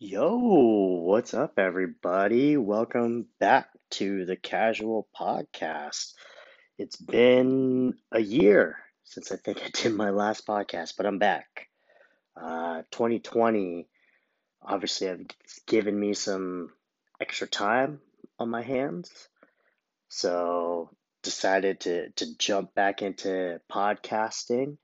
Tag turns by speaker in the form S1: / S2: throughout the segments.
S1: Yo, what's up, everybody? Welcome back to the Casual Podcast. It's been a year since I think I did my last podcast, but I'm back. Uh, 2020 obviously have given me some extra time on my hands, so decided to to jump back into podcasting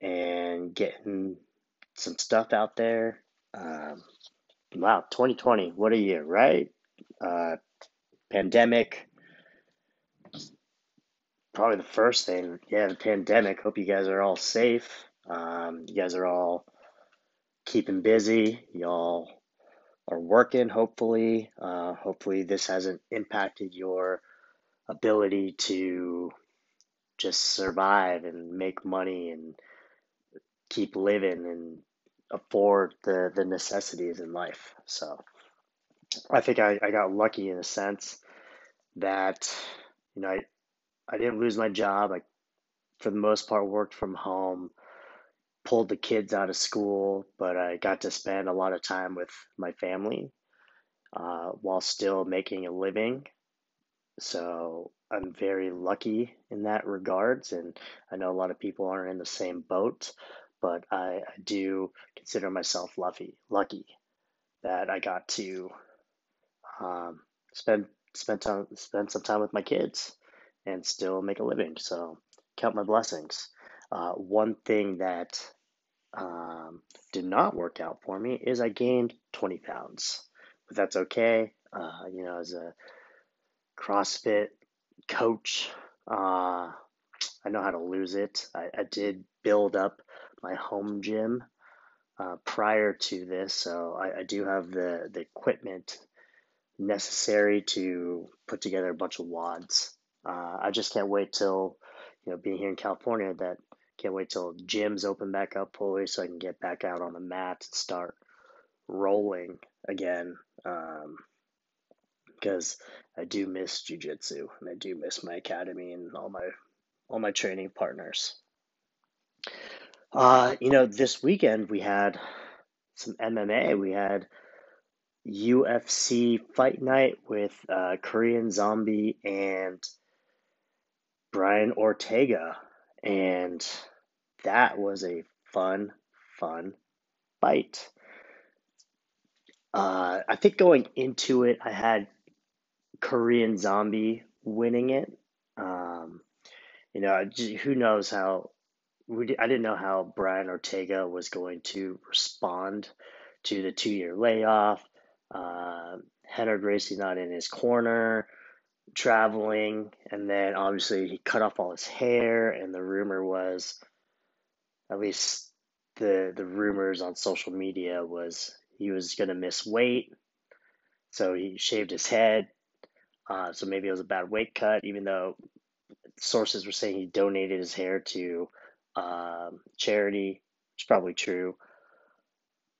S1: and getting some stuff out there. Um, Wow, 2020, what a year, right? Uh, pandemic, probably the first thing. Yeah, the pandemic. Hope you guys are all safe. Um, you guys are all keeping busy. Y'all are working, hopefully. Uh, hopefully, this hasn't impacted your ability to just survive and make money and keep living and afford the, the necessities in life. So I think I, I got lucky in a sense that, you know, I, I didn't lose my job. I, for the most part, worked from home, pulled the kids out of school, but I got to spend a lot of time with my family uh, while still making a living. So I'm very lucky in that regards, and I know a lot of people aren't in the same boat, but I, I do consider myself lucky, lucky that I got to um, spend spend time spend some time with my kids and still make a living. So count my blessings. Uh, one thing that um, did not work out for me is I gained 20 pounds, but that's okay. Uh, you know, as a CrossFit coach, uh, I know how to lose it. I, I did build up my home gym uh, prior to this, so I, I do have the, the equipment necessary to put together a bunch of WODs. Uh, I just can't wait till, you know, being here in California, that can't wait till gyms open back up fully so I can get back out on the mat and start rolling again. Um, because I do miss jujitsu and I do miss my academy and all my all my training partners. Uh, you know, this weekend we had some MMA. We had UFC fight night with uh, Korean Zombie and Brian Ortega, and that was a fun, fun fight. Uh, I think going into it, I had Korean Zombie winning it. Um, you know, who knows how we, I didn't know how Brian Ortega was going to respond to the two year layoff. Uh, Rener Gracie not in his corner, traveling, and then obviously he cut off all his hair, and the rumor was, at least the the rumors on social media was he was gonna miss weight, so he shaved his head. Uh, so maybe it was a bad weight cut, even though sources were saying he donated his hair to um, charity. It's probably true.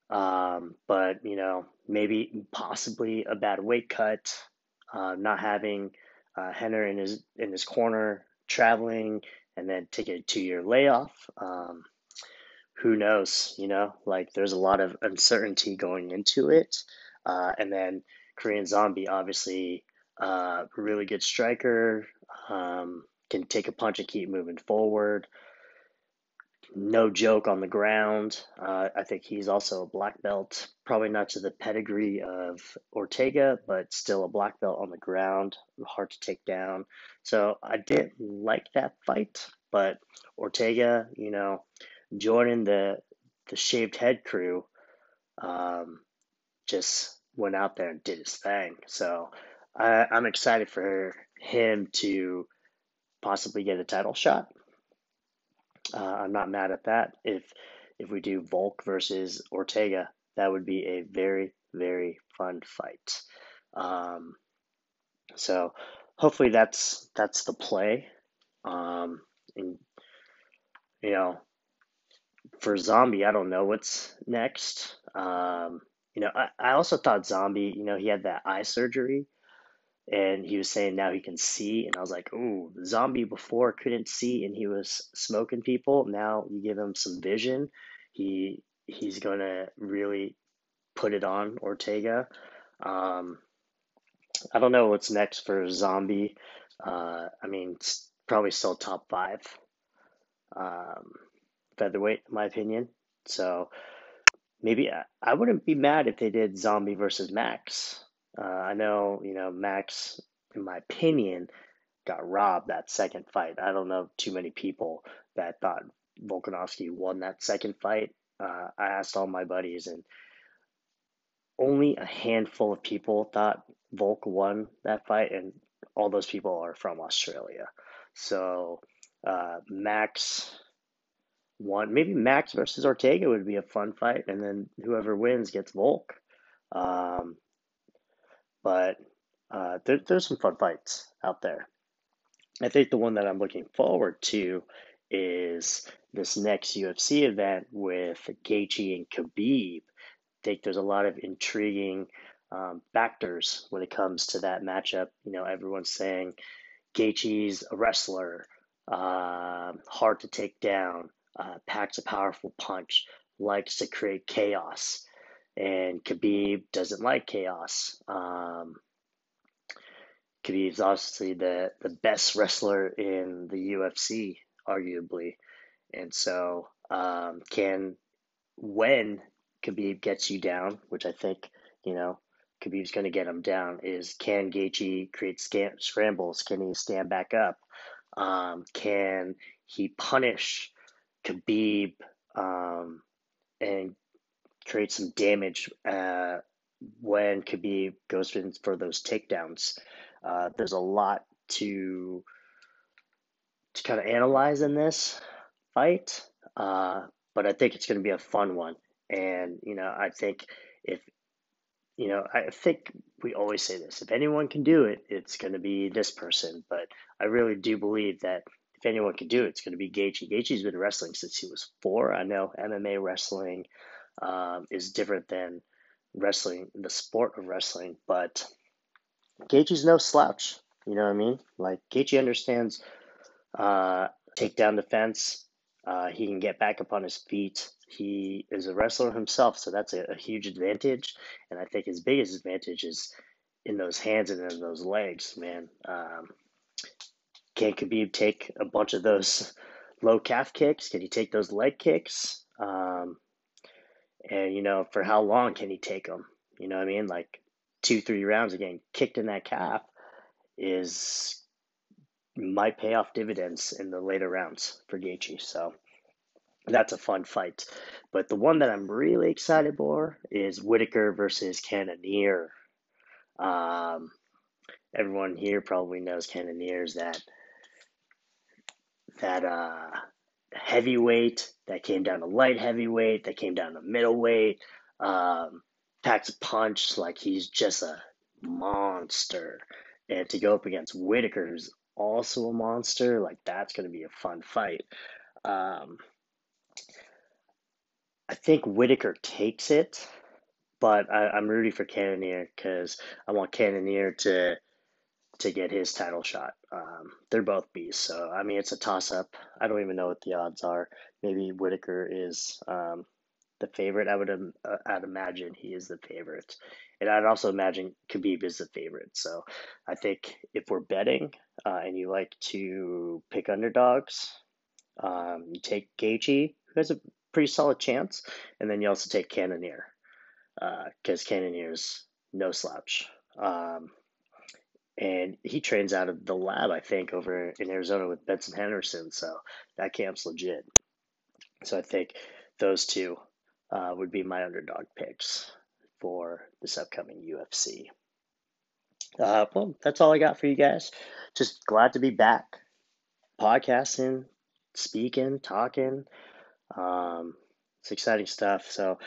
S1: Um, but you know, maybe possibly a bad weight cut, uh, not having uh, Rener in his in his corner, traveling, and then taking a two year layoff. Um, who knows? You know, like there's a lot of uncertainty going into it, uh, and then Korean Zombie, obviously, uh, really good striker, um, can take a punch and keep moving forward no joke on the ground. Uh, I think he's also a black belt, probably not to the pedigree of Ortega, but still a black belt on the ground, hard to take down. So I didn't like that fight, but Ortega, you know, joining the the shaved head crew, um, just went out there and did his thing. So I, I'm excited for him to possibly get a title shot. Uh, I'm not mad at that. If if we do Volk versus Ortega, that would be a very very fun fight. Um, so hopefully that's that's the play. Um, and you know, for Zombie, I don't know what's next. Um, you know, I, I also thought Zombie, you know, he had that eye surgery and he was saying now he can see and i was like ooh zombie before couldn't see and he was smoking people now you give him some vision he he's going to really put it on Ortega. Um, I don't know what's next for Zombie. Uh, I mean, probably still top five um, featherweight, in my opinion. So maybe I, I wouldn't be mad if they did Zombie versus Max. Uh, I know, you know, Max, in my opinion, got robbed that second fight. I don't know too many people that thought Volkanovski won that second fight. Uh, I asked all my buddies, and only a handful of people thought Volk won that fight, and all those people are from Australia. So uh, Max won. Maybe Max versus Ortega would be a fun fight, and then whoever wins gets Volk. Um, but uh, there, there's some fun fights out there. I think the one that I'm looking forward to is this next UFC event with Gaethje and Khabib. I think there's a lot of intriguing um, factors when it comes to that matchup. You know, everyone's saying Gaethje's a wrestler, uh, hard to take down, uh, packs a powerful punch, likes to create chaos, and Khabib doesn't like chaos. Um, Khabib's obviously the, the best wrestler in the UFC, arguably. And so, um, can, when Khabib gets you down, which I think, you know, Khabib's going to get him down, is can Gaethje create scam- scrambles? Can he stand back up? Um, can he punish Khabib um, and create some damage uh, when Khabib goes in for those takedowns? Uh, there's a lot to to kind of analyze in this fight, uh, but I think it's going to be a fun one. And you know, I think if you know, I think we always say this: if anyone can do it, it's going to be this person. But I really do believe that if anyone can do it, it's going to be Gaethje. Gaethje's been wrestling since he was four. I know MMA wrestling um, is different than wrestling, the sport of wrestling, but Gaethje's no slouch. You know what I mean? Like Gaethje understands uh, takedown defense. Uh, he can get back up on his feet. He is a wrestler himself, so that's a, a huge advantage. And I think his biggest advantage is in those hands and in those legs, man. Um, can Khabib take a bunch of those low calf kicks? Can he take those leg kicks? Um, and you know, for how long can he take them? You know what I mean? Like two, three rounds again, kicked in that calf is might pay off dividends in the later rounds for Gaethje. So that's a fun fight. But the one that I'm really excited for is Whittaker versus Cannonier. Um, everyone here probably knows Cannonier's that that uh, heavyweight that came down to light heavyweight that came down to middleweight. Um, packs a punch like he's just a monster. And to go up against Whittaker, who's also a monster, like that's going to be a fun fight. Um, I think Whittaker takes it, but I, I'm rooting for Cannonier because I want Cannonier to to get his title shot. Um, they're both beasts, so I mean it's a toss up. I don't even know what the odds are. Maybe Whittaker is um, the favorite. I would uh, I'd imagine he is the favorite, and I'd also imagine Khabib is the favorite. So I think if we're betting uh, and you like to pick underdogs, um, you take Gaethje, who has a pretty solid chance, and then you also take Cannonier because uh, Cannonier's no slouch. Um, and he trains out of the lab, I think, over in Arizona with Benson Henderson. So that camp's legit. So I think those two uh, would be my underdog picks for this upcoming UFC. Uh, well, that's all I got for you guys. Just glad to be back, podcasting, speaking, talking. Um, it's exciting stuff. So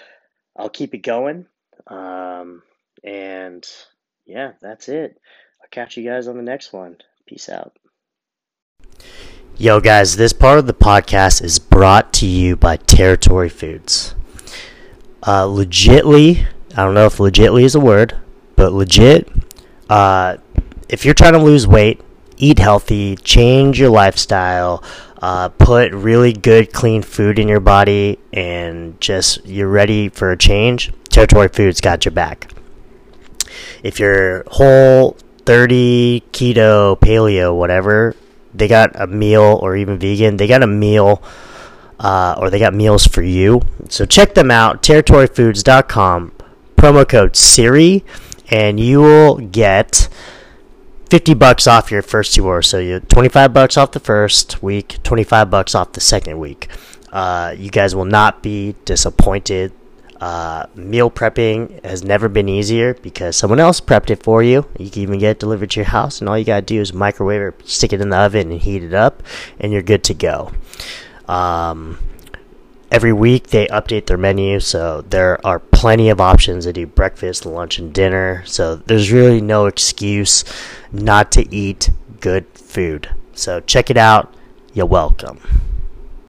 S1: I'll keep it going. Um, and yeah, that's it. Catch you guys on the next one. Peace out.
S2: Yo, guys, this part of the podcast is brought to you by Territory Foods. Uh, legitly, I don't know if legitly is a word, but legit, uh, if you're trying to lose weight, eat healthy, change your lifestyle, uh, put really good, clean food in your body, and just you're ready for a change, Territory Foods got your back. If you're whole, 30, keto, paleo, whatever, they got a meal or even vegan. They got a meal uh, or they got meals for you. So check them out, territoryfoods.com, promo code SIRI, and you will get 50 bucks off your first two orders. So you 25 bucks off the first week, 25 bucks off the second week. Uh, you guys will not be disappointed. Uh, meal prepping has never been easier because someone else prepped it for you. You can even get it delivered to your house, and all you gotta do is microwave or stick it in the oven and heat it up, and you're good to go. Um, every week they update their menu, so there are plenty of options to do breakfast, lunch, and dinner. So there's really no excuse not to eat good food. So check it out. You're welcome.